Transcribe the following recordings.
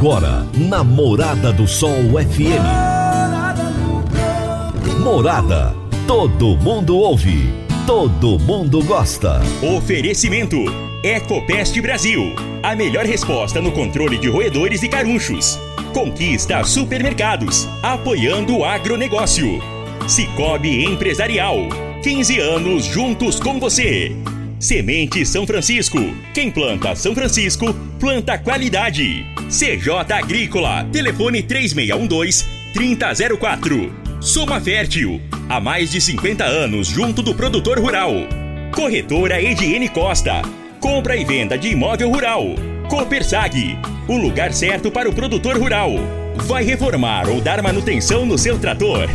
Agora, na Morada do Sol FM. Morada. Todo mundo ouve. Todo mundo gosta. Oferecimento: Ecopest Brasil. A melhor resposta no controle de roedores e carunchos. Conquista supermercados. Apoiando o agronegócio. Cicobi Empresarial. 15 anos juntos com você. Semente São Francisco. Quem planta São Francisco, planta qualidade. CJ Agrícola. Telefone 3612-3004. Soma Fértil. Há mais de 50 anos junto do produtor rural. Corretora Ediene Costa. Compra e venda de imóvel rural. Copersag. O lugar certo para o produtor rural. Vai reformar ou dar manutenção no seu trator?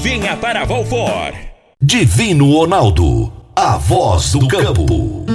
Venha para Valfor. Divino Ronaldo. A voz do campo.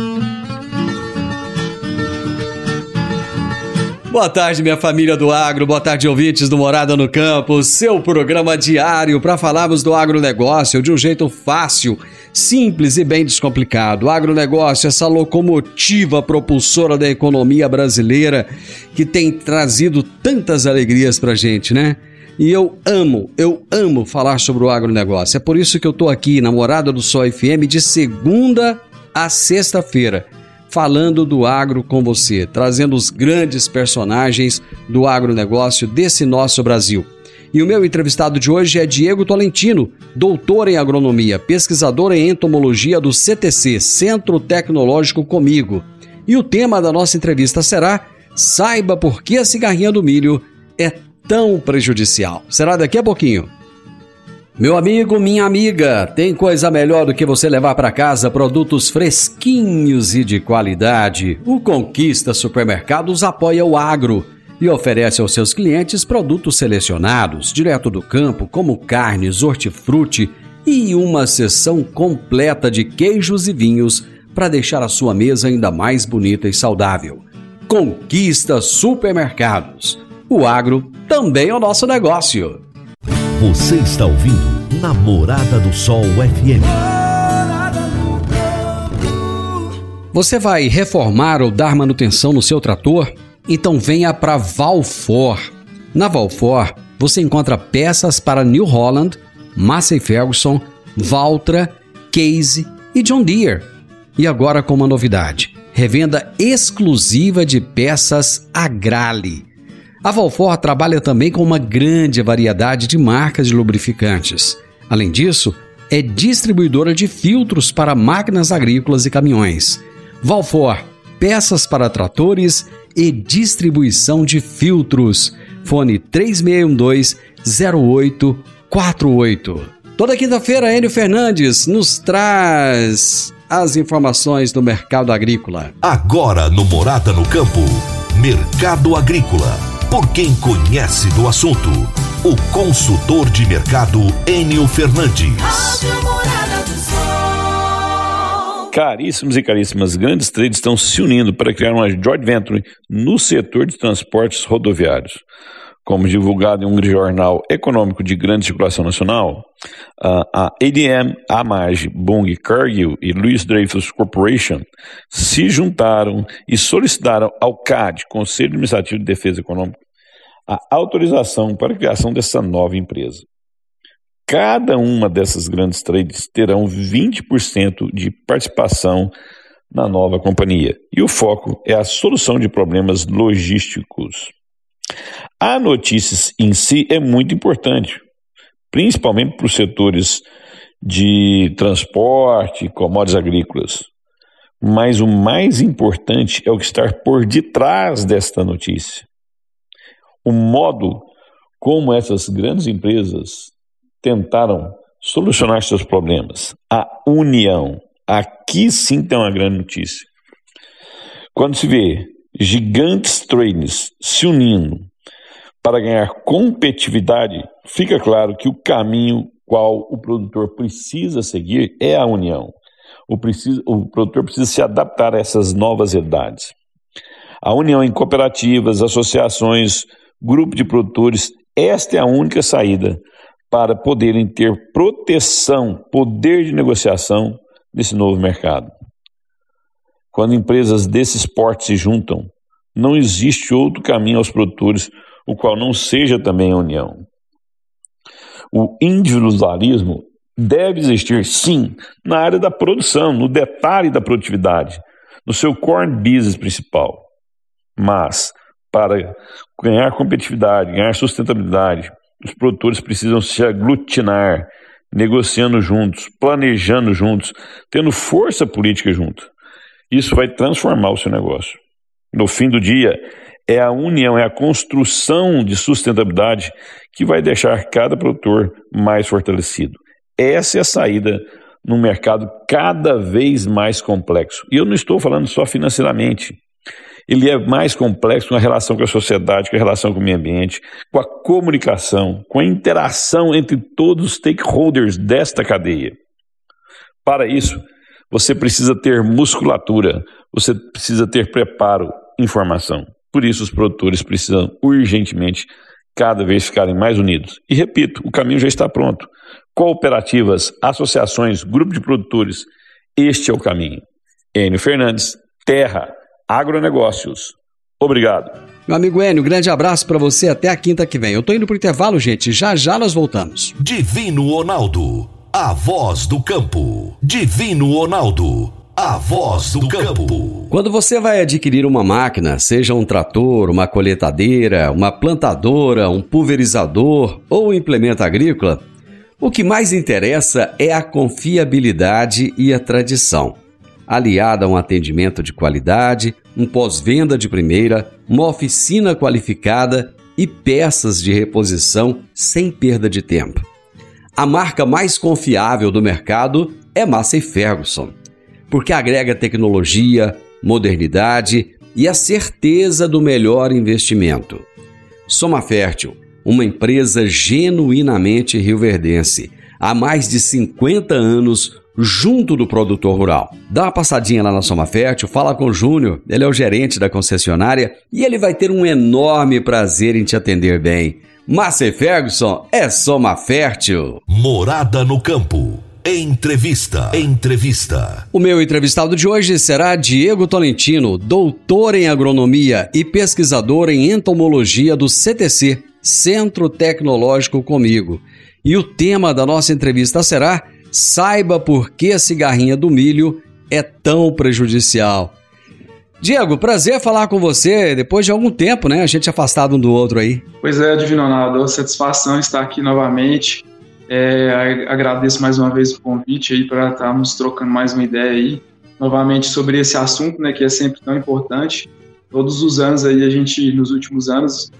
Boa tarde, minha família do agro. Boa tarde, ouvintes do Morada no Campo. Seu programa diário para falarmos do agronegócio de um jeito fácil, simples e bem descomplicado. O agronegócio, essa locomotiva propulsora da economia brasileira que tem trazido tantas alegrias para gente, né? E eu amo, eu amo falar sobre o agronegócio. É por isso que eu tô aqui na Morada do Sol FM de segunda a sexta-feira, falando do agro com você, trazendo os grandes personagens do agronegócio desse nosso Brasil. E o meu entrevistado de hoje é Diego Tolentino, doutor em agronomia, pesquisador em entomologia do CTC, Centro Tecnológico Comigo. E o tema da nossa entrevista será: Saiba por que a cigarrinha do milho é tão prejudicial. Será daqui a pouquinho. Meu amigo, minha amiga, tem coisa melhor do que você levar para casa produtos fresquinhos e de qualidade. O Conquista Supermercados apoia o agro e oferece aos seus clientes produtos selecionados, direto do campo, como carnes, hortifruti e uma seção completa de queijos e vinhos para deixar a sua mesa ainda mais bonita e saudável. Conquista Supermercados. O agro também é o nosso negócio. Você está ouvindo Namorada do Sol FM. Você vai reformar ou dar manutenção no seu trator? Então venha para Valfor. Na Valfor, você encontra peças para New Holland, Massey Ferguson, Valtra, Case e John Deere. E agora com uma novidade: revenda exclusiva de peças Agrale. A Valfor trabalha também com uma grande variedade de marcas de lubrificantes. Além disso, é distribuidora de filtros para máquinas agrícolas e caminhões. Valfor, peças para tratores e distribuição de filtros. Fone 3612-0848. Toda quinta-feira, Enio Fernandes nos traz as informações do mercado agrícola. Agora no Morada no Campo, Mercado Agrícola. Por quem conhece do assunto, o consultor de mercado Enio Fernandes. Caríssimos e caríssimas, grandes trades estão se unindo para criar uma joint venture no setor de transportes rodoviários. Como divulgado em um jornal econômico de grande circulação nacional, a ADM, Amag, Bung, Cargill e Louis Dreyfus Corporation se juntaram e solicitaram ao CAD, Conselho Administrativo de Defesa Econômica, a autorização para a criação dessa nova empresa. Cada uma dessas grandes trades terão 20% de participação na nova companhia, e o foco é a solução de problemas logísticos. A notícia em si é muito importante, principalmente para os setores de transporte, commodities agrícolas. Mas o mais importante é o que está por detrás desta notícia. O modo como essas grandes empresas tentaram solucionar seus problemas. A união. Aqui sim tem uma grande notícia. Quando se vê gigantes trains se unindo para ganhar competitividade, fica claro que o caminho qual o produtor precisa seguir é a união. O, precisa, o produtor precisa se adaptar a essas novas realidades. A união em cooperativas, associações, grupo de produtores, esta é a única saída para poderem ter proteção, poder de negociação nesse novo mercado. Quando empresas desses portes se juntam, Não existe outro caminho aos produtores, o qual não seja também a união. O individualismo deve existir, sim, na área da produção, no detalhe da produtividade, no seu core business principal. Mas, para ganhar competitividade, ganhar sustentabilidade, os produtores precisam se aglutinar, negociando juntos, planejando juntos, tendo força política junto. Isso vai transformar o seu negócio. No fim do dia, é a união, é a construção de sustentabilidade que vai deixar cada produtor mais fortalecido. Essa é a saída num mercado cada vez mais complexo. E eu não estou falando só financeiramente. Ele é mais complexo com a relação com a sociedade, com a relação com o meio ambiente, com a comunicação, com a interação entre todos os stakeholders desta cadeia. Para isso, você precisa ter musculatura, você precisa ter preparo, informação. Por isso, os produtores precisam urgentemente cada vez ficarem mais unidos. E repito, o caminho já está pronto. Cooperativas, associações, grupo de produtores, este é o caminho. Enio Fernandes, Terra, Agronegócios. Obrigado. Meu amigo Enio, grande abraço para você até a quinta que vem. Eu tô indo pro intervalo, gente. Já já nós voltamos. Divino Ronaldo, a voz do campo. Divino Ronaldo a voz do campo. Quando você vai adquirir uma máquina, seja um trator, uma coletadeira, uma plantadora, um pulverizador ou um implemento agrícola, o que mais interessa é a confiabilidade e a tradição, aliada a um atendimento de qualidade, um pós-venda de primeira, uma oficina qualificada e peças de reposição sem perda de tempo. A marca mais confiável do mercado é Massey Ferguson porque agrega tecnologia, modernidade e a certeza do melhor investimento. Soma Fértil, uma empresa genuinamente rioverdense, há mais de 50 anos junto do produtor rural. Dá uma passadinha lá na Soma Fértil, fala com o Júnior, ele é o gerente da concessionária e ele vai ter um enorme prazer em te atender bem. Márcia Ferguson é Soma Fértil. Morada no campo. Entrevista. Entrevista. O meu entrevistado de hoje será Diego Tolentino, doutor em agronomia e pesquisador em entomologia do CTC, Centro Tecnológico Comigo. E o tema da nossa entrevista será Saiba por que a cigarrinha do milho é tão prejudicial. Diego, prazer falar com você depois de algum tempo, né? A gente afastado um do outro aí. Pois é, Divino Ronaldo, satisfação estar aqui novamente é, agradeço mais uma vez o convite aí para estarmos trocando mais uma ideia aí, novamente sobre esse assunto, né, que é sempre tão importante. Todos os anos aí a gente, nos últimos anos,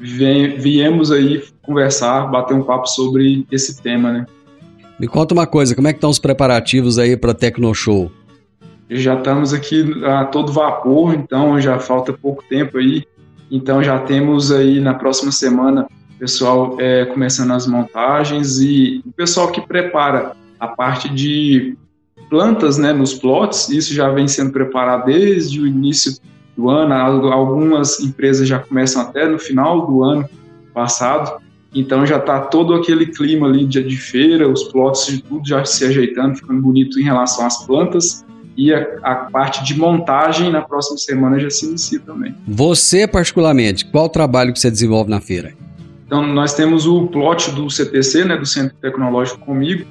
vem, viemos aí conversar, bater um papo sobre esse tema, né. Me conta uma coisa, como é que estão os preparativos aí para Tecno Show? Já estamos aqui a todo vapor, então já falta pouco tempo aí. Então já temos aí na próxima semana pessoal é, começando as montagens e o pessoal que prepara a parte de plantas né, nos plots, isso já vem sendo preparado desde o início do ano, algumas empresas já começam até no final do ano passado, então já está todo aquele clima ali de, de feira, os plots de tudo já se ajeitando, ficando bonito em relação às plantas, e a, a, parte de montagem na próxima semana já se inicia também. Você, particularmente, qual o trabalho que você desenvolve na feira? Então, nós temos o plot do CTC, né, do Centro Tecnológico Comigo,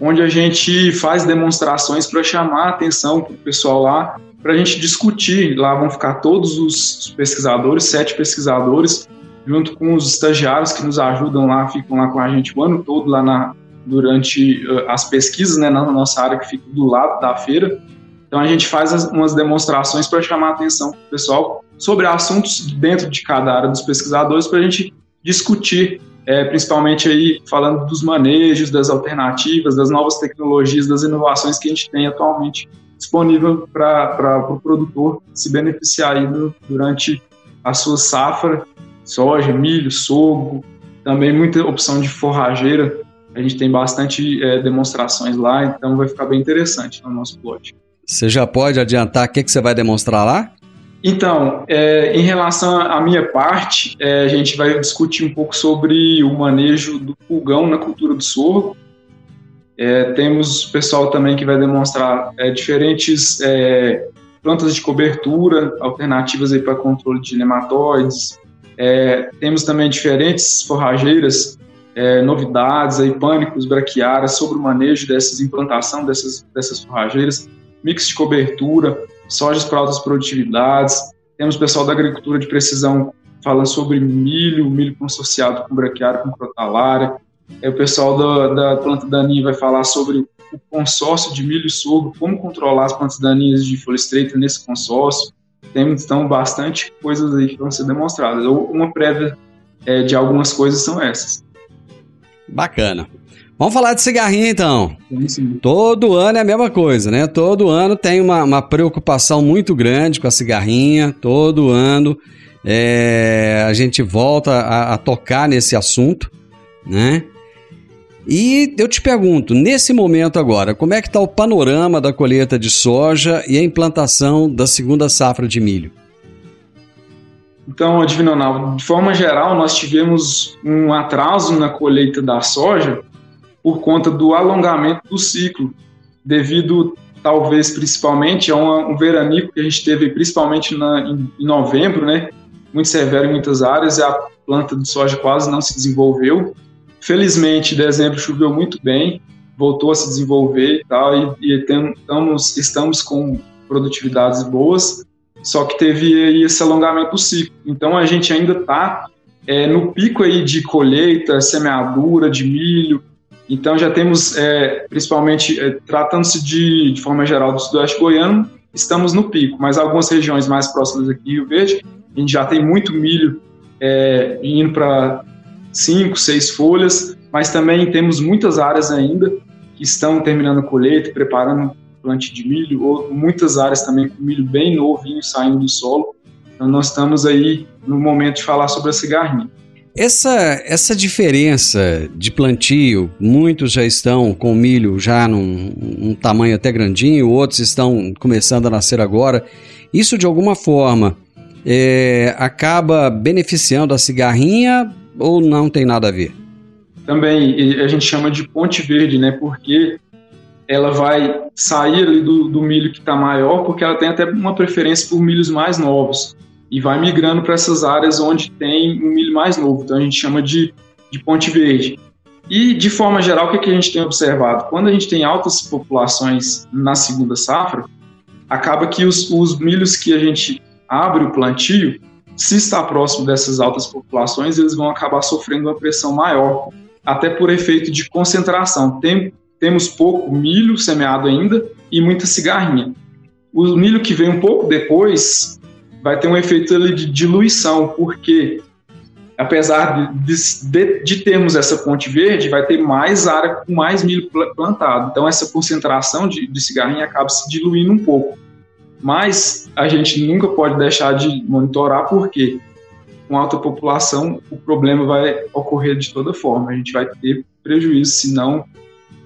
onde a gente faz demonstrações para chamar a atenção do pessoal lá, para a gente discutir. Lá vão ficar todos os pesquisadores, sete pesquisadores, junto com os estagiários que nos ajudam lá, ficam lá com a gente o ano todo lá na, durante uh, as pesquisas, né, na nossa área que fica do lado da feira. Então a gente faz as, umas demonstrações para chamar a atenção do pessoal sobre assuntos dentro de cada área dos pesquisadores para a gente discutir, é, principalmente aí falando dos manejos, das alternativas, das novas tecnologias, das inovações que a gente tem atualmente disponível para o pro produtor se beneficiar aí do, durante a sua safra, soja, milho, sorgo, também muita opção de forrageira. A gente tem bastante é, demonstrações lá, então vai ficar bem interessante no nosso plot. Você já pode adiantar o que, que você vai demonstrar lá? Então, é, em relação à minha parte, é, a gente vai discutir um pouco sobre o manejo do pulgão na cultura do sorgo. É, temos pessoal também que vai demonstrar é, diferentes é, plantas de cobertura, alternativas para controle de nematóides. É, temos também diferentes forrageiras, novidades aí, pânicos, braquiárias sobre o manejo dessas implantação dessas, dessas forrageiras, mix de cobertura, sojas para altas produtividades. Temos pessoal da agricultura de precisão falando sobre milho, milho consorciado com braquiária, com crotalária. É, o pessoal da, da planta daninha vai falar sobre o consórcio de milho e sorgo, como controlar as plantas daninhas de folha estreita nesse consórcio. Temos, então, bastante coisas aí que vão ser demonstradas. Ou uma prévia é, de algumas coisas são essas. Bacana. Vamos falar de cigarrinha então. Sim, sim. Todo ano é a mesma coisa, né? Todo ano tem uma, uma preocupação muito grande com a cigarrinha. Todo ano é, a gente volta a, a tocar nesse assunto, né? E eu te pergunto, nesse momento agora, como é que está o panorama da colheita de soja e a implantação da segunda safra de milho? Então, Adivinonal, de forma geral, nós tivemos um atraso na colheita da soja por conta do alongamento do ciclo, devido talvez principalmente a um, veranico que a gente teve principalmente na, em, em novembro, né? Muito severo em muitas áreas e a planta de soja quase não se desenvolveu. Felizmente, dezembro choveu muito bem, voltou a se desenvolver e tal, e, e estamos, estamos com produtividades boas, só que teve aí esse alongamento do ciclo. Então a gente ainda está é, no pico aí de colheita, semeadura de milho. Então já temos, é, principalmente é, tratando-se de, de forma geral do sudoeste goiano, estamos no pico, mas algumas regiões mais próximas aqui, Rio Verde, a gente já tem muito milho é, indo para cinco, seis folhas, mas também temos muitas áreas ainda que estão terminando a colheita, preparando plantio de milho, ou muitas áreas também com milho bem novinho saindo do solo. Então nós estamos aí no momento de falar sobre a cigarrinha. Essa, essa diferença de plantio, muitos já estão com milho já num um tamanho até grandinho, outros estão começando a nascer agora. Isso de alguma forma é, acaba beneficiando a cigarrinha ou não tem nada a ver? Também a gente chama de ponte verde, né? Porque ela vai sair ali do, do milho que está maior, porque ela tem até uma preferência por milhos mais novos e vai migrando para essas áreas onde tem um milho mais novo. Então a gente chama de, de ponte verde. E de forma geral, o que, que a gente tem observado? Quando a gente tem altas populações na segunda safra, acaba que os, os milhos que a gente abre o plantio, se está próximo dessas altas populações, eles vão acabar sofrendo uma pressão maior, até por efeito de concentração. Tem, temos pouco milho semeado ainda e muita cigarrinha. O milho que vem um pouco depois vai ter um efeito de diluição, porque apesar de, de, de, termos essa ponte verde, vai ter mais área com mais milho plantado. Então essa concentração de, de cigarrinha acaba se diluindo um pouco. Mas a gente nunca pode deixar de monitorar, porque com alta população o problema vai ocorrer de toda forma. A gente vai ter prejuízo se não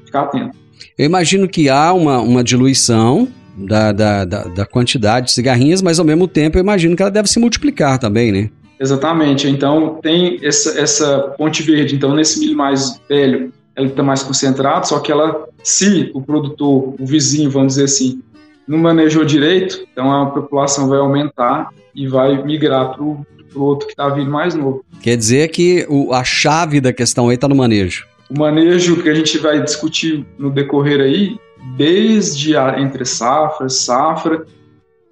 ficar atento. Eu imagino que há uma, uma diluição da, da, da, da, quantidade de cigarrinhas, mas ao mesmo tempo eu imagino que ela deve se multiplicar também, né? Exatamente. Então tem essa, essa ponte verde. Então nesse milho mais velho, ela está mais concentrada, só que ela, se o produtor, o vizinho, vamos dizer assim, não manejou direito, então a população vai aumentar e vai migrar para o outro que está vindo mais novo. Quer dizer que o, a chave da questão aí está no manejo. O manejo que a gente vai discutir no decorrer aí, desde a entre safra, safra,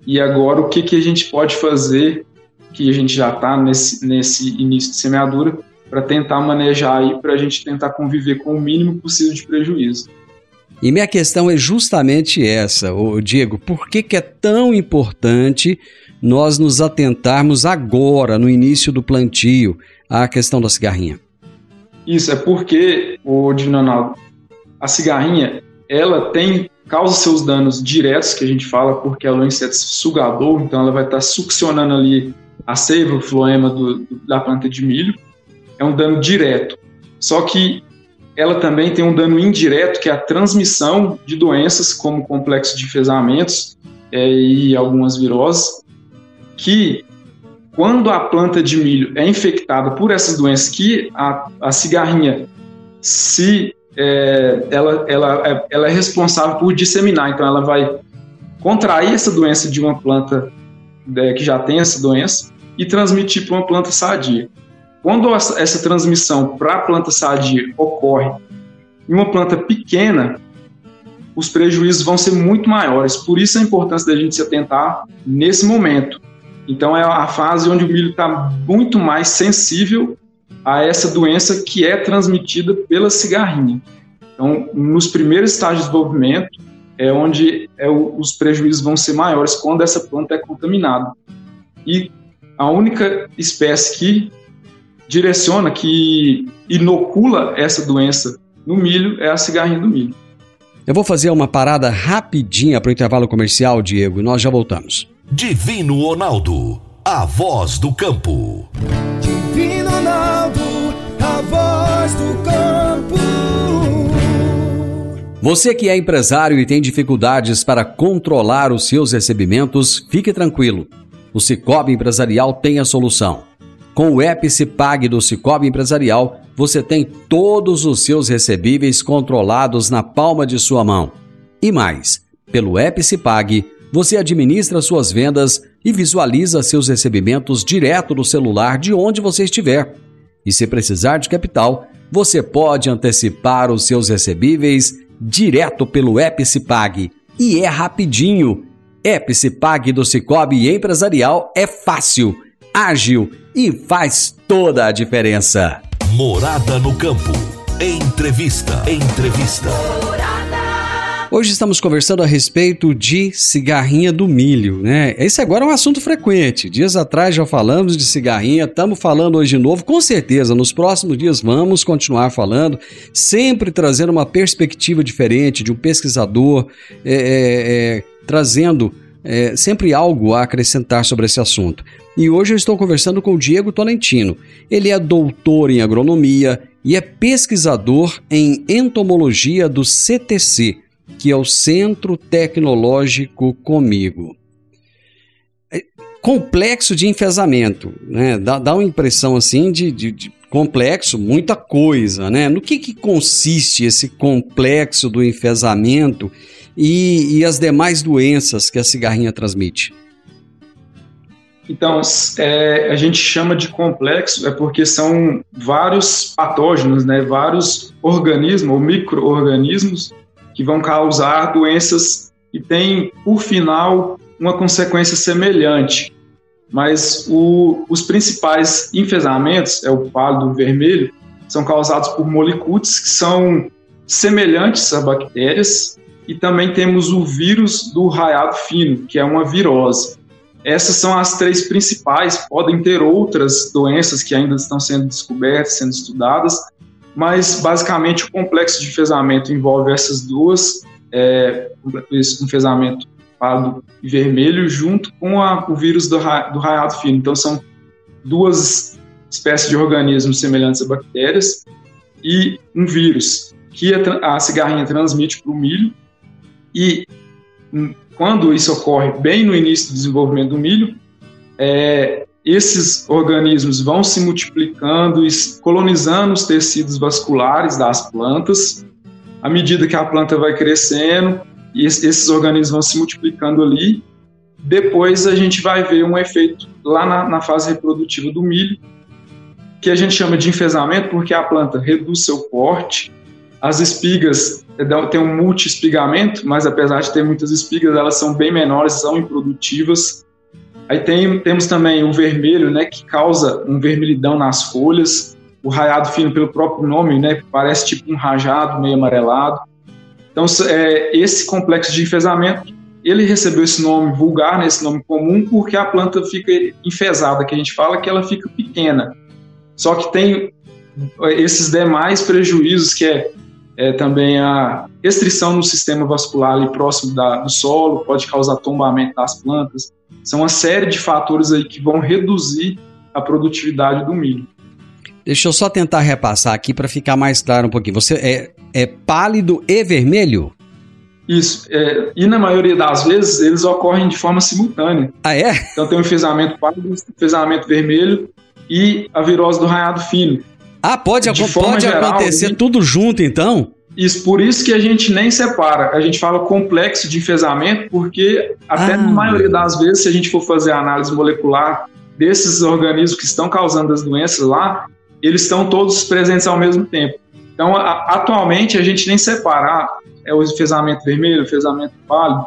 e agora o que, que a gente pode fazer, que a gente já está nesse, nesse início de semeadura, para tentar manejar aí, para a gente tentar conviver com o mínimo possível de prejuízo. E minha questão é justamente essa, ô Diego, por que, que é tão importante nós nos atentarmos agora, no início do plantio, à questão da cigarrinha? Isso, é porque, o Divino a cigarrinha, ela tem, causa seus danos diretos, que a gente fala, porque ela é um inseto sugador, então ela vai estar succionando ali a seiva, o floema do, da planta de milho, é um dano direto. Só que ela também tem um dano indireto, que é a transmissão de doenças, como complexo de enfesamentos é, e algumas viroses, que quando a planta de milho é infectada por essas doenças, que a, a cigarrinha se é, ela, ela, é, ela é responsável por disseminar, então ela vai contrair essa doença de uma planta é, que já tem essa doença e transmitir para uma planta sadia. Quando essa transmissão para a planta sadia ocorre em uma planta pequena, os prejuízos vão ser muito maiores. Por isso a importância da gente se atentar nesse momento. Então é a fase onde o milho está muito mais sensível a essa doença que é transmitida pela cigarrinha. Então, nos primeiros estágios de desenvolvimento, é onde é o, os prejuízos vão ser maiores quando essa planta é contaminada. E a única espécie que direciona, que inocula essa doença no milho é a cigarrinha do milho. Eu vou fazer uma parada rapidinha para o intervalo comercial, Diego, e nós já voltamos. Divino Ronaldo, a voz do campo. Voz do campo. Você que é empresário e tem dificuldades para controlar os seus recebimentos, fique tranquilo. O Cicobi Empresarial tem a solução. Com o Epicipag do Cicobi Empresarial, você tem todos os seus recebíveis controlados na palma de sua mão. E mais, pelo Epicipag, você administra suas vendas e visualiza seus recebimentos direto no celular de onde você estiver. E se precisar de capital, você pode antecipar os seus recebíveis direto pelo Epicipag. E é rapidinho. Epicipag do Cicobi Empresarial é fácil, ágil e faz toda a diferença. Morada no campo. Entrevista. Entrevista. Hoje estamos conversando a respeito de cigarrinha do milho, né? Esse agora é um assunto frequente. Dias atrás já falamos de cigarrinha, estamos falando hoje de novo. Com certeza, nos próximos dias vamos continuar falando, sempre trazendo uma perspectiva diferente de um pesquisador, é, é, é, trazendo é, sempre algo a acrescentar sobre esse assunto. E hoje eu estou conversando com o Diego Tolentino. Ele é doutor em agronomia e é pesquisador em entomologia do CTC, que é o Centro Tecnológico Comigo. É complexo de enfesamento, né? Dá, dá uma impressão assim de, de, de complexo, muita coisa, né? No que, que consiste esse complexo do enfesamento e, e as demais doenças que a cigarrinha transmite? Então, é, a gente chama de complexo é porque são vários patógenos, né, vários organismos ou micro-organismos que vão causar doenças e tem, por final, uma consequência semelhante. Mas o, os principais enfesamentos, é o pálido vermelho, são causados por molicutes que são semelhantes a bactérias e também temos o vírus do raiado fino, que é uma virose. Essas são as três principais, podem ter outras doenças que ainda estão sendo descobertas, sendo estudadas, mas basicamente o complexo de enfesamento envolve essas duas, é, esse enfesamento pálido e vermelho, junto com a, o vírus do, ra, do raiado fino. Então são duas espécies de organismos semelhantes a bactérias e um vírus que a, a cigarrinha transmite para o milho e hum, quando isso ocorre bem no início do desenvolvimento do milho, é, esses organismos vão se multiplicando e colonizando os tecidos vasculares das plantas. À medida que a planta vai crescendo, esses organismos vão se multiplicando ali, depois a gente vai ver um efeito lá na, na fase reprodutiva do milho, que a gente chama de enfesamento, porque a planta reduz seu porte, as espigas tem um multi-espigamento, mas apesar de ter muitas espigas, elas são bem menores, são improdutivas. Aí tem, temos também o vermelho, né, que causa um vermelhidão nas folhas. O raiado fino, pelo próprio nome, né, parece tipo um rajado meio amarelado. Então, é, esse complexo de enfesamento, ele recebeu esse nome vulgar, né, esse nome comum, porque a planta fica enfesada, que a gente fala que ela fica pequena. Só que tem esses demais prejuízos, que é é, também a restrição no sistema vascular ali próximo da, do solo, pode causar tombamento das plantas. São uma série de fatores aí que vão reduzir a produtividade do milho. Deixa eu só tentar repassar aqui para ficar mais claro um pouquinho. Você é, é pálido e vermelho? Isso. É, e na maioria das vezes eles ocorrem de forma simultânea. Ah, é? Então tem o enfesamento pálido, o enfesamento vermelho e a virose do raiado fino. Ah, pode, pode geral, acontecer tudo junto então? Isso, por isso que a gente nem separa. A gente fala complexo de enfesamento, porque até ah. na maioria das vezes, se a gente for fazer a análise molecular desses organismos que estão causando as doenças lá, eles estão todos presentes ao mesmo tempo. Então, a, atualmente, a gente nem separa é o enfesamento vermelho, o enfesamento pálido,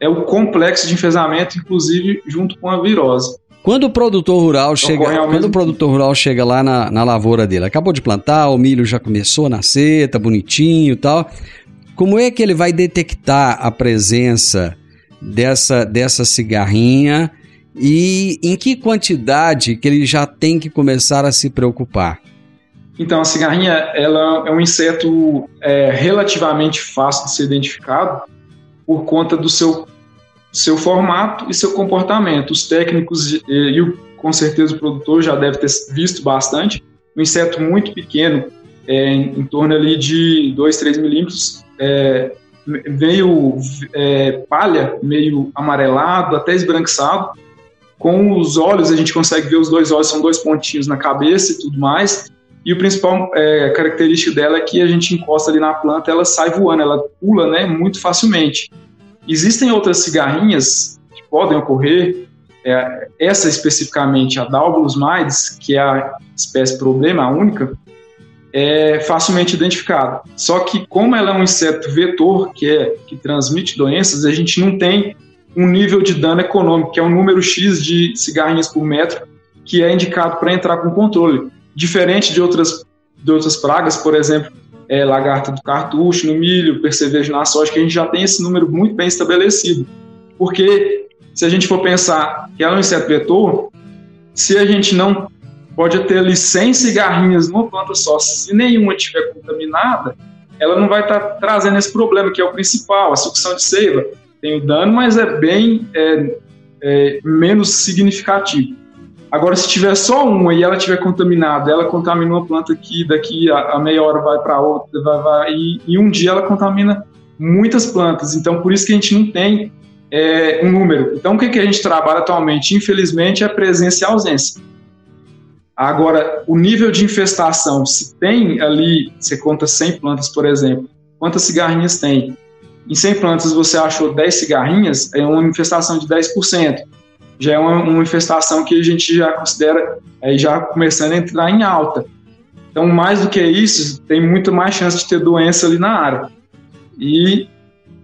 é o complexo de enfesamento, inclusive junto com a virose. Quando o produtor rural chega, quando o produtor rural chega lá na, na lavoura dele, acabou de plantar, o milho já começou a nascer, tá bonitinho e tal. Como é que ele vai detectar a presença dessa, dessa cigarrinha e em que quantidade que ele já tem que começar a se preocupar? Então, a cigarrinha ela é um inseto é, relativamente fácil de ser identificado por conta do seu, seu formato e seu comportamento. Os técnicos e, e com certeza o produtor já deve ter visto bastante. Um inseto muito pequeno, é, em, em, torno ali de 2, 3 milímetros, é, meio é, palha, meio amarelado, até esbranquiçado. Com os olhos, a gente consegue ver os dois olhos, são dois pontinhos na cabeça e tudo mais. E o principal é, característica dela é que a gente encosta ali na planta, ela sai voando, ela pula né, muito facilmente. Existem outras cigarrinhas que podem ocorrer, é, essa especificamente, a Dalbolus maides, que é a espécie problema, a única, é facilmente identificada. Só que como ela é um inseto vetor, que, é, que transmite doenças, a gente não tem um nível de dano econômico, que é um número X de cigarrinhas por metro, que é indicado para entrar com controle. Diferente de outras, de outras pragas, por exemplo, é, lagarta do cartucho no milho, percevejo na soja, que a gente já tem esse número muito bem estabelecido. Porque se a gente for pensar que ela é um inseto vetor, se a gente não pode ter ali 100 cigarrinhas numa planta só, se nenhuma estiver contaminada, ela não vai estar tá trazendo esse problema, que é o principal, a sucção de seiva. Tem o dano, mas é bem é, é, menos significativo. Agora, se tiver só uma e ela tiver contaminada, ela contamina uma planta aqui, daqui a, a meia hora vai para outra, vai, vai, e, e, um dia ela contamina muitas plantas. Então, por isso que a gente não tem é, um número. Então, o que, que a gente trabalha atualmente? Infelizmente, é presença e ausência. Agora, o nível de infestação, se tem ali, você conta 100 plantas, por exemplo, quantas cigarrinhas tem? Em 100 plantas você achou 10 cigarrinhas, é uma infestação de 10% já é uma, uma infestação que a gente já considera aí já começando a entrar em alta. Então, mais do que isso, tem muito mais chance de ter doença ali na área. E,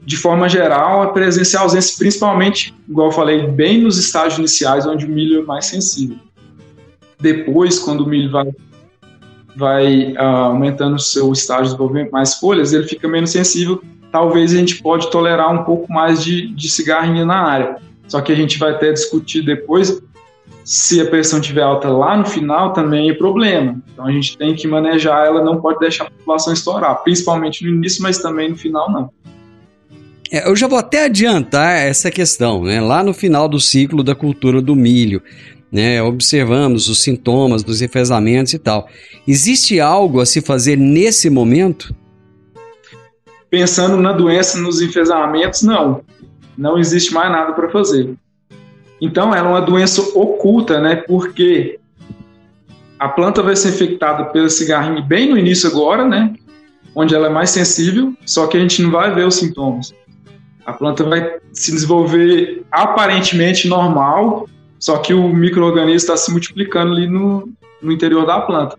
de forma geral, a presença e a ausência, principalmente, igual eu falei, bem nos estágios iniciais, onde o milho é mais sensível. Depois, quando o milho vai, vai uh, aumentando o seu estágio de desenvolvimento, mais folhas, ele fica menos sensível. Talvez a gente pode tolerar um pouco mais de, de cigarrinha na área. Só que a gente vai até discutir depois se a pressão estiver alta lá no final também é problema. Então a gente tem que manejar ela, não pode deixar a população estourar, principalmente no início, mas também no final não. É, eu já vou até adiantar essa questão, né? Lá no final do ciclo da cultura do milho, né? Observamos os sintomas dos enfesamentos e tal. Existe algo a se fazer nesse momento? Pensando na doença nos enfesamentos, não não existe mais nada para fazer. Então, ela é uma doença oculta, né? Porque a planta vai ser infectada pela cigarrinha bem no início agora, né? Onde ela é mais sensível, só que a gente não vai ver os sintomas. A planta vai se desenvolver aparentemente normal, só que o microorganismo está se multiplicando ali no, no interior da planta.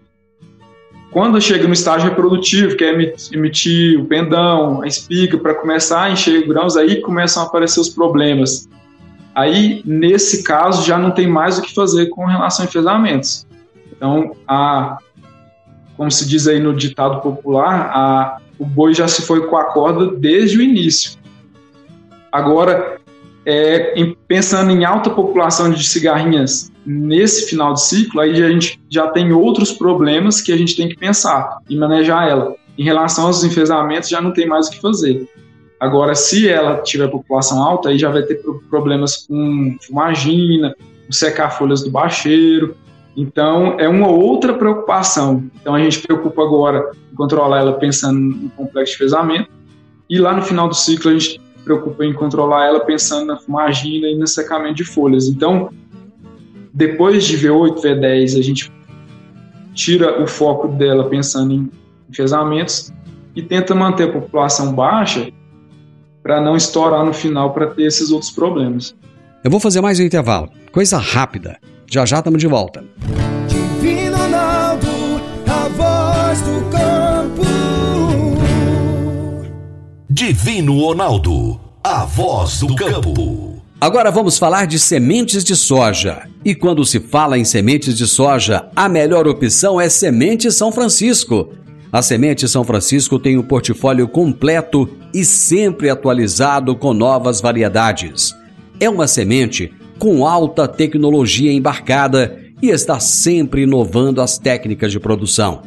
Quando chega no estágio reprodutivo, que é emitir o pendão, a espiga, para começar a encher grãos, aí começam a aparecer os problemas. Aí, nesse caso, já não tem mais o que fazer com relação a enfesamentos. Então, a, como se diz aí no ditado popular, a, o boi já se foi com a corda desde o início. Agora, é, em, pensando em alta população de cigarrinhas nesse final de ciclo, aí a gente já tem outros problemas que a gente tem que pensar e manejar ela. Em relação aos enfesamentos, já não tem mais o que fazer. Agora, se ela tiver população alta, aí já vai ter problemas com fumagina, com secar folhas do bacheiro. Então, é uma outra preocupação. Então, a gente preocupa agora em controlar ela pensando no complexo de enfesamento. E lá no final do ciclo, a gente preocupa em controlar ela pensando na fumagina e no secamento de folhas. Então, depois de V8, V10, a gente tira o foco dela pensando em enfesamentos e tenta manter a população baixa para não estourar no final para ter esses outros problemas. Eu vou fazer mais um intervalo, coisa rápida. Já já estamos de volta. Divino Ronaldo, a voz do campo. Divino Ronaldo, a voz do campo. Agora vamos falar de sementes de soja. E quando se fala em sementes de soja, a melhor opção é Semente São Francisco. A Semente São Francisco tem um portfólio completo e sempre atualizado com novas variedades. É uma semente com alta tecnologia embarcada e está sempre inovando as técnicas de produção.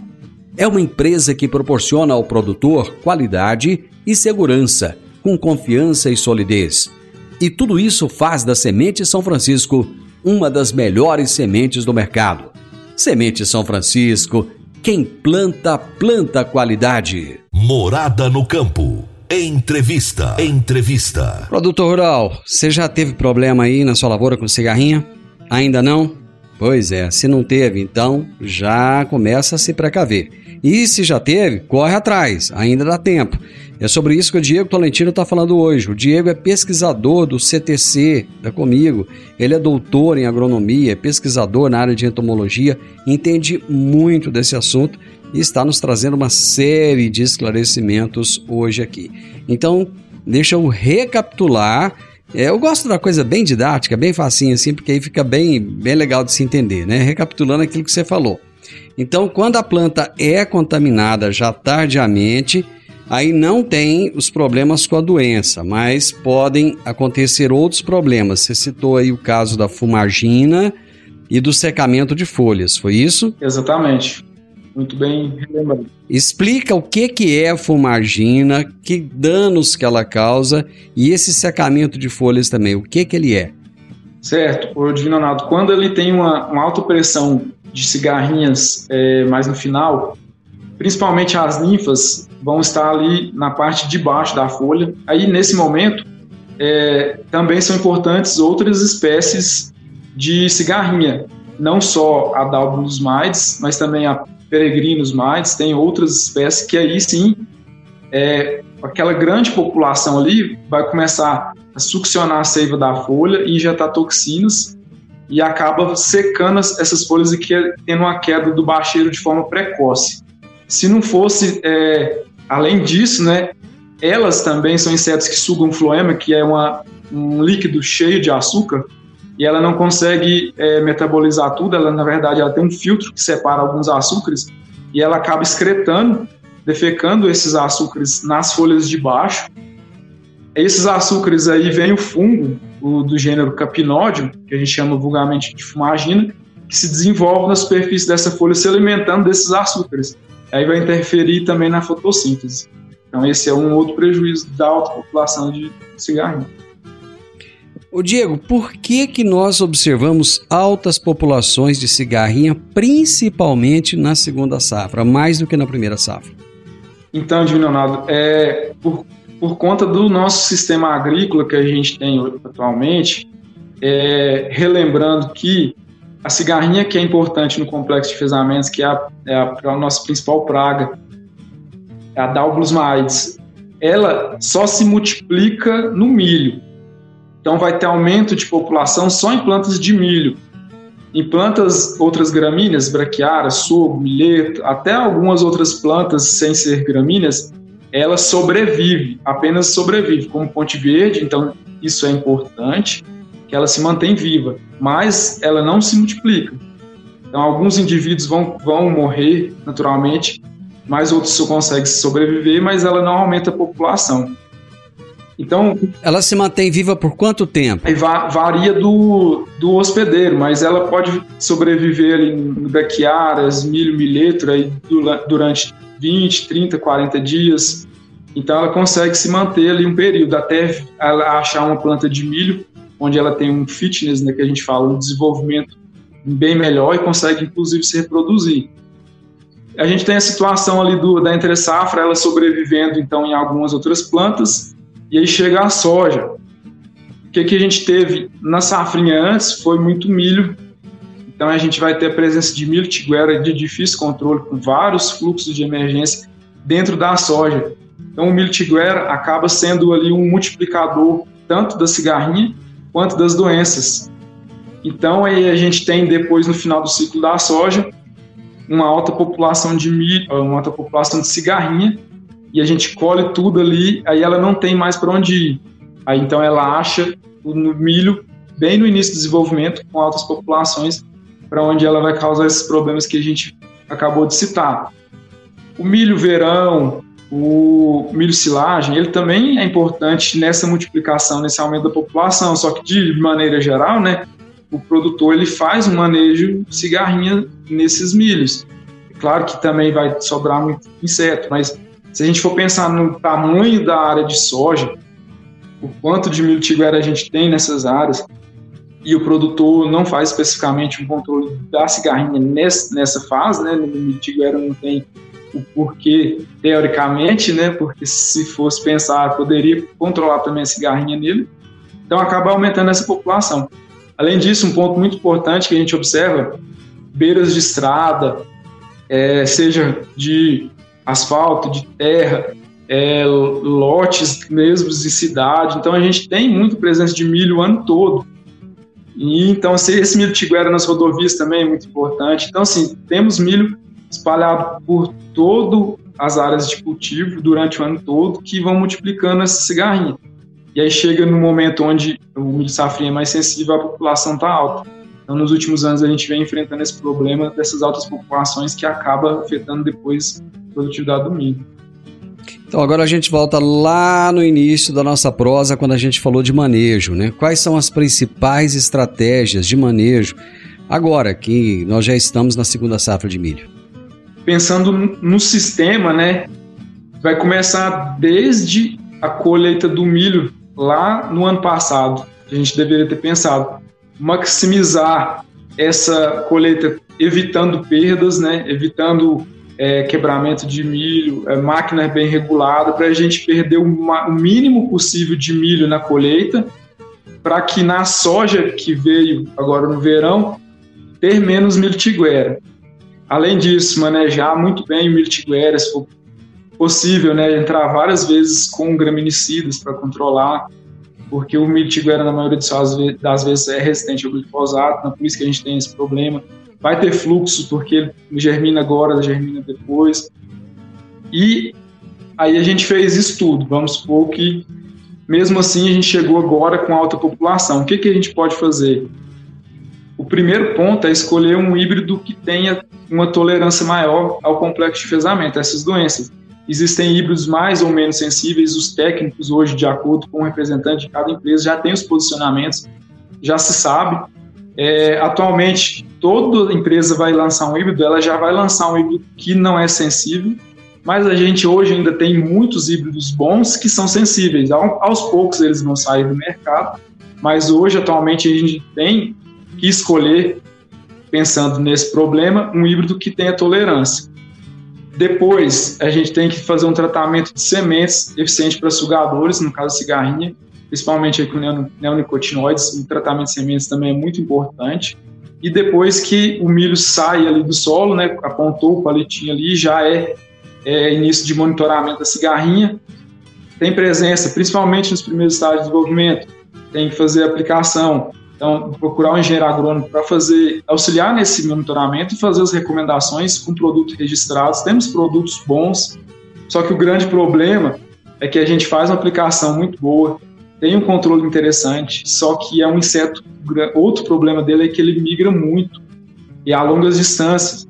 É uma empresa que proporciona ao produtor qualidade e segurança, com confiança e solidez. E tudo isso faz da Semente São Francisco uma das melhores sementes do mercado. Semente São Francisco quem planta, planta qualidade. Morada no campo. Entrevista. Entrevista. Produtor rural, você já teve problema aí na sua lavoura com cigarrinha? Ainda não? Pois é, se não teve, então já começa a se precaver. E se já teve, corre atrás, ainda dá tempo. É sobre isso que o Diego Tolentino está falando hoje. O Diego é pesquisador do CTC, da Comigo. Ele é doutor em agronomia, é pesquisador na área de entomologia, entende muito desse assunto e está nos trazendo uma série de esclarecimentos hoje aqui. Então, deixa eu recapitular. É, eu gosto da coisa bem didática, bem facinho assim, porque aí fica bem, bem legal de se entender, né? Recapitulando aquilo que você falou. Então, quando a planta é contaminada já tardiamente, aí não tem os problemas com a doença, mas podem acontecer outros problemas. Você citou aí o caso da fumagina e do secamento de folhas, foi isso? Exatamente. Muito bem lembrado. Explica o que, que é a fumagina, que danos que ela causa e esse secamento de folhas também, o que, que ele é? Certo, o divinonato, quando ele tem uma, uma alta pressão de cigarrinhas é, mais no final, principalmente as ninfas vão estar ali na parte de baixo da folha. Aí, nesse momento, é, também são importantes outras espécies de cigarrinha, não só a Dalbulus maides, mas também a Peregrinus maides, tem outras espécies que aí sim, é, aquela grande população ali vai começar a succionar a seiva da folha e injetar toxinas e acaba secando essas folhas e tendo uma queda do bacheiro de forma precoce. Se não fosse, é, além disso, né, elas também são insetos que sugam floema, que é uma, um líquido cheio de açúcar, e ela não consegue é, metabolizar tudo, ela na verdade ela tem um filtro que separa alguns açúcares, e ela acaba excretando, defecando esses açúcares nas folhas de baixo. Esses açúcares aí vem o fungo, o, do gênero Capinódio, que a gente chama vulgarmente de fumagina, que se desenvolve na superfície dessa folha se alimentando desses açúcares. Aí vai interferir também na fotossíntese. Então esse é um outro prejuízo da alta população de cigarrinho. O Diego, por que que nós observamos altas populações de cigarrinha, principalmente na segunda safra, mais do que na primeira safra? Então, Leonardo, é por por conta do nosso sistema agrícola que a gente tem atualmente, é, relembrando que a cigarrinha que é importante no complexo de fezamentos, que é a, é a, a nossa principal praga, é a Dalbulus maides, ela só se multiplica no milho. Então vai ter aumento de população só em plantas de milho. Em plantas, outras gramíneas, braquiárias, sorgo, milheto, até algumas outras plantas sem ser gramíneas, ela sobrevive, apenas sobrevive, como Ponte Verde, então isso é importante, que ela se mantém viva, mas ela não se multiplica. Então, alguns indivíduos vão, vão morrer naturalmente, mas outros conseguem sobreviver, mas ela não aumenta a população. Então, ela se mantém viva por quanto tempo? varia do, do hospedeiro, mas ela pode sobreviver em bequiárias, milho, milheto, aí, durante 20, 30, 40 dias. Então ela consegue se manter ali um período até ela achar uma planta de milho onde ela tem um fitness, né, que a gente fala, um desenvolvimento bem melhor e consegue inclusive se reproduzir. A gente tem a situação ali do, da entre safra, ela sobrevivendo então em algumas outras plantas e aí chega a soja. O que, que a gente teve na safrinha antes foi muito milho então a gente vai ter a presença de milho tiguera de difícil controle, com vários fluxos de emergência dentro da soja. Então o milho tiguera acaba sendo ali um multiplicador tanto da cigarrinha quanto das doenças. Então aí a gente tem depois no final do ciclo da soja uma alta população de milho, uma alta população de cigarrinha e a gente colhe tudo ali, aí ela não tem mais para onde ir. Aí então ela acha o milho bem no início do desenvolvimento com altas populações para onde ela vai causar esses problemas que a gente acabou de citar. O milho verão, o milho silagem, ele também é importante nessa multiplicação, nesse aumento da população, só que de maneira geral, né, o produtor ele faz um manejo cigarrinha nesses milhos. Claro que também vai sobrar muito inseto, mas se a gente for pensar no tamanho da área de soja, o quanto de milho tiguera a gente tem nessas áreas, e o produtor não faz especificamente um controle da cigarrinha nessa fase, né? No milho tiguera não tem o porquê, teoricamente, né? Porque se fosse pensar, poderia controlar também a cigarrinha nele. Então acaba aumentando essa população. Além disso, um ponto muito importante que a gente observa, beiras de estrada, é, seja de asfalto, de terra, é, lotes mesmo de cidade. Então a gente tem muito presença de milho o ano todo. E, então esse milho tiguera nas rodovias também é muito importante. Então assim, temos milho espalhado por todas as áreas de cultivo durante o ano todo que vão multiplicando essa cigarrinha. E aí chega no momento onde o milho safrinha é mais sensível, a população está alta. Então, nos últimos anos, a gente vem enfrentando esse problema dessas altas populações que acaba afetando depois a produtividade do milho. Então, agora a gente volta lá no início da nossa prosa, quando a gente falou de manejo, né? Quais são as principais estratégias de manejo agora que nós já estamos na segunda safra de milho? Pensando no sistema, né? Vai começar desde a colheita do milho lá no ano passado. A gente deveria ter pensado maximizar essa colheita evitando perdas, né? Evitando é, quebramento de milho, é, máquina bem regulada, para a gente perder o, o mínimo possível de milho na colheita, para que na soja que veio agora no verão, ter menos milho tiguera. Além disso, manejar muito bem o milho tiguera, se for possível, né, entrar várias vezes com graminicidas para controlar, porque o milho tiguera, na maioria das vezes, é resistente ao glifosato, então por isso que a gente tem esse problema. Vai ter fluxo, porque ele germina agora, germina depois. E aí a gente fez isso tudo. Vamos supor que, mesmo assim, a gente chegou agora com alta população. O que, que a gente pode fazer? O primeiro ponto é escolher um híbrido que tenha uma tolerância maior ao complexo de fezamento, essas doenças. Existem híbridos mais ou menos sensíveis, os técnicos hoje, de acordo com o representante de cada empresa, já têm os posicionamentos, já se sabe. É, atualmente, toda empresa vai lançar um híbrido, ela já vai lançar um híbrido que não é sensível, mas a gente hoje ainda tem muitos híbridos bons que são sensíveis. Aos poucos eles vão sair do mercado, mas hoje, atualmente, a gente tem escolher, pensando nesse problema, um híbrido que tenha tolerância. Depois, a gente tem que fazer um tratamento de sementes eficiente para sugadores, no caso cigarrinha, principalmente com neonicotinoides. O tratamento de sementes também é muito importante. E depois que o milho sai ali do solo, né, apontou o palitinho ali, já é, é início de monitoramento da cigarrinha. Tem presença, principalmente nos primeiros estágios de desenvolvimento, tem que fazer aplicação. Então, procurar um engenheiro agrônomo para fazer, auxiliar nesse monitoramento e fazer as recomendações com produtos registrados. Temos produtos bons, só que o grande problema é que a gente faz uma aplicação muito boa, tem um controle interessante, só que é um inseto. Outro problema dele é que ele migra muito e a longas distâncias.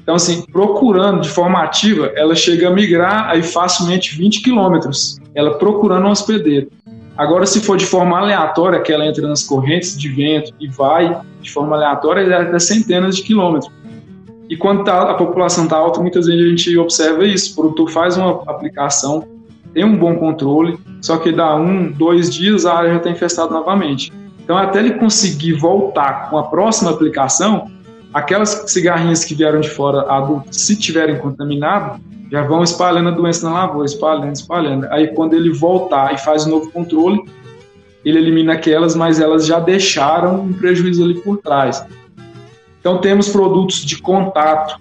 Então, assim, procurando de forma ativa, ela chega a migrar aí facilmente 20 quilômetros, ela procurando um hospedeiro. Agora, se for de forma aleatória, que ela entra nas correntes de vento e vai de forma aleatória, ela é até centenas de quilômetros. E quando tá, a população está alta, muitas vezes a gente observa isso. O produtor faz uma aplicação, tem um bom controle, só que dá um, dois dias a área já está infestada novamente. Então, até ele conseguir voltar com a próxima aplicação, aquelas cigarrinhas que vieram de fora adultas, se tiverem contaminado, já vão espalhando a doença na lavoura, espalhando, espalhando. Aí, quando ele voltar e faz o novo controle, ele elimina aquelas, mas elas já deixaram um prejuízo ali por trás. Então, temos produtos de contato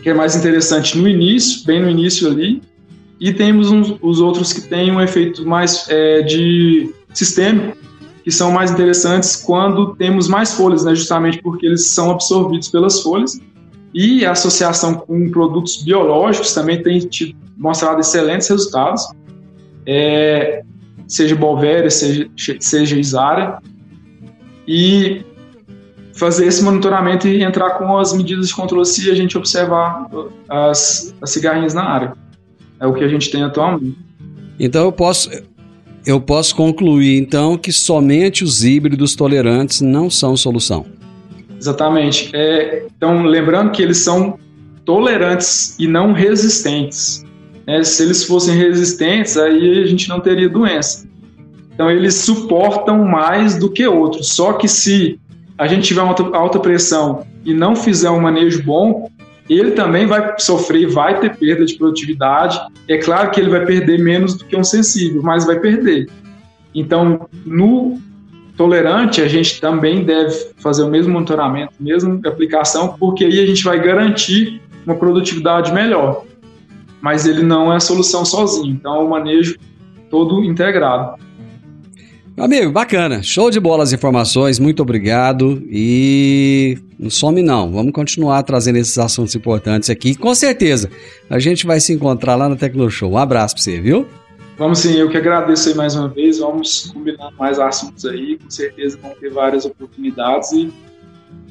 que é mais interessante no início, bem no início ali, e temos uns, os outros que têm um efeito mais é, de sistêmico, que são mais interessantes quando temos mais folhas, né, justamente porque eles são absorvidos pelas folhas. E a associação com produtos biológicos também tem tido, mostrado excelentes resultados, é, seja Bolvéria, seja, seja Isara. E fazer esse monitoramento e entrar com as medidas de controle se a gente observar as, as cigarrinhas na área. É o que a gente tem atualmente. Então eu posso eu posso concluir então que somente os híbridos tolerantes não são solução. Exatamente. É, então, lembrando que eles são tolerantes e não resistentes. É, se eles fossem resistentes, aí a gente não teria doença. Então, eles suportam mais do que outros. Só que se a gente tiver uma alta pressão e não fizer um manejo bom, ele também vai sofrer, vai ter perda de produtividade. É claro que ele vai perder menos do que um sensível, mas vai perder. Então, no tolerante, a gente também deve fazer o mesmo monitoramento, mesma aplicação, porque aí a gente vai garantir uma produtividade melhor. Mas ele não é a solução sozinho, então é o manejo todo integrado. Amigo, bacana. Show de bola as informações. Muito obrigado. E não some não. Vamos continuar trazendo esses assuntos importantes aqui. Com certeza, a gente vai se encontrar lá no Tecno Show. Um abraço para você, viu? Vamos sim, eu que agradeço aí mais uma vez. Vamos combinar mais assuntos aí. Com certeza vão ter várias oportunidades. E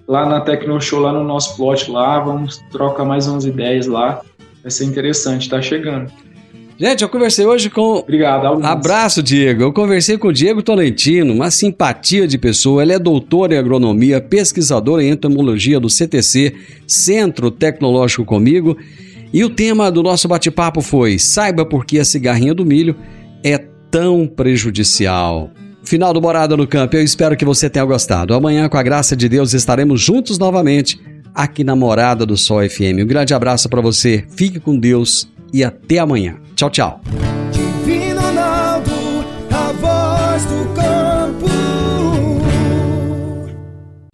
lá na Tecno Show, lá no nosso plot lá, vamos trocar mais umas ideias lá. Vai ser interessante, tá chegando. Gente, eu conversei hoje com. Obrigado, Alves. Abraço, Diego. Eu conversei com o Diego Tolentino, uma simpatia de pessoa. Ele é doutor em agronomia, pesquisador em entomologia do CTC, Centro Tecnológico Comigo. E o tema do nosso bate-papo foi: saiba por que a cigarrinha do milho é tão prejudicial. Final do Morada no Campo. Eu espero que você tenha gostado. Amanhã, com a graça de Deus, estaremos juntos novamente aqui na Morada do Sol FM. Um grande abraço para você. Fique com Deus e até amanhã. Tchau, tchau.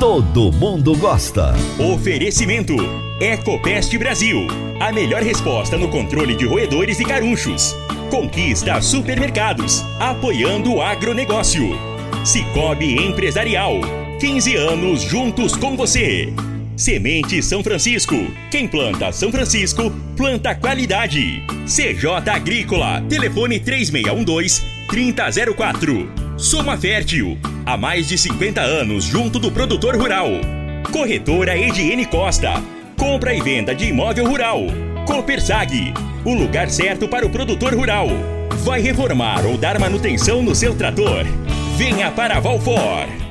Todo mundo gosta. Oferecimento: Ecopest Brasil. A melhor resposta no controle de roedores e carunchos. Conquista supermercados, apoiando o agronegócio. Cicobi Empresarial. 15 anos juntos com você. Semente São Francisco. Quem planta São Francisco, planta qualidade. CJ Agrícola. Telefone 3612-3004. Soma Fértil. Há mais de 50 anos junto do produtor rural. Corretora Ediene Costa. Compra e venda de imóvel rural. Copersag. O lugar certo para o produtor rural. Vai reformar ou dar manutenção no seu trator? Venha para Valfor.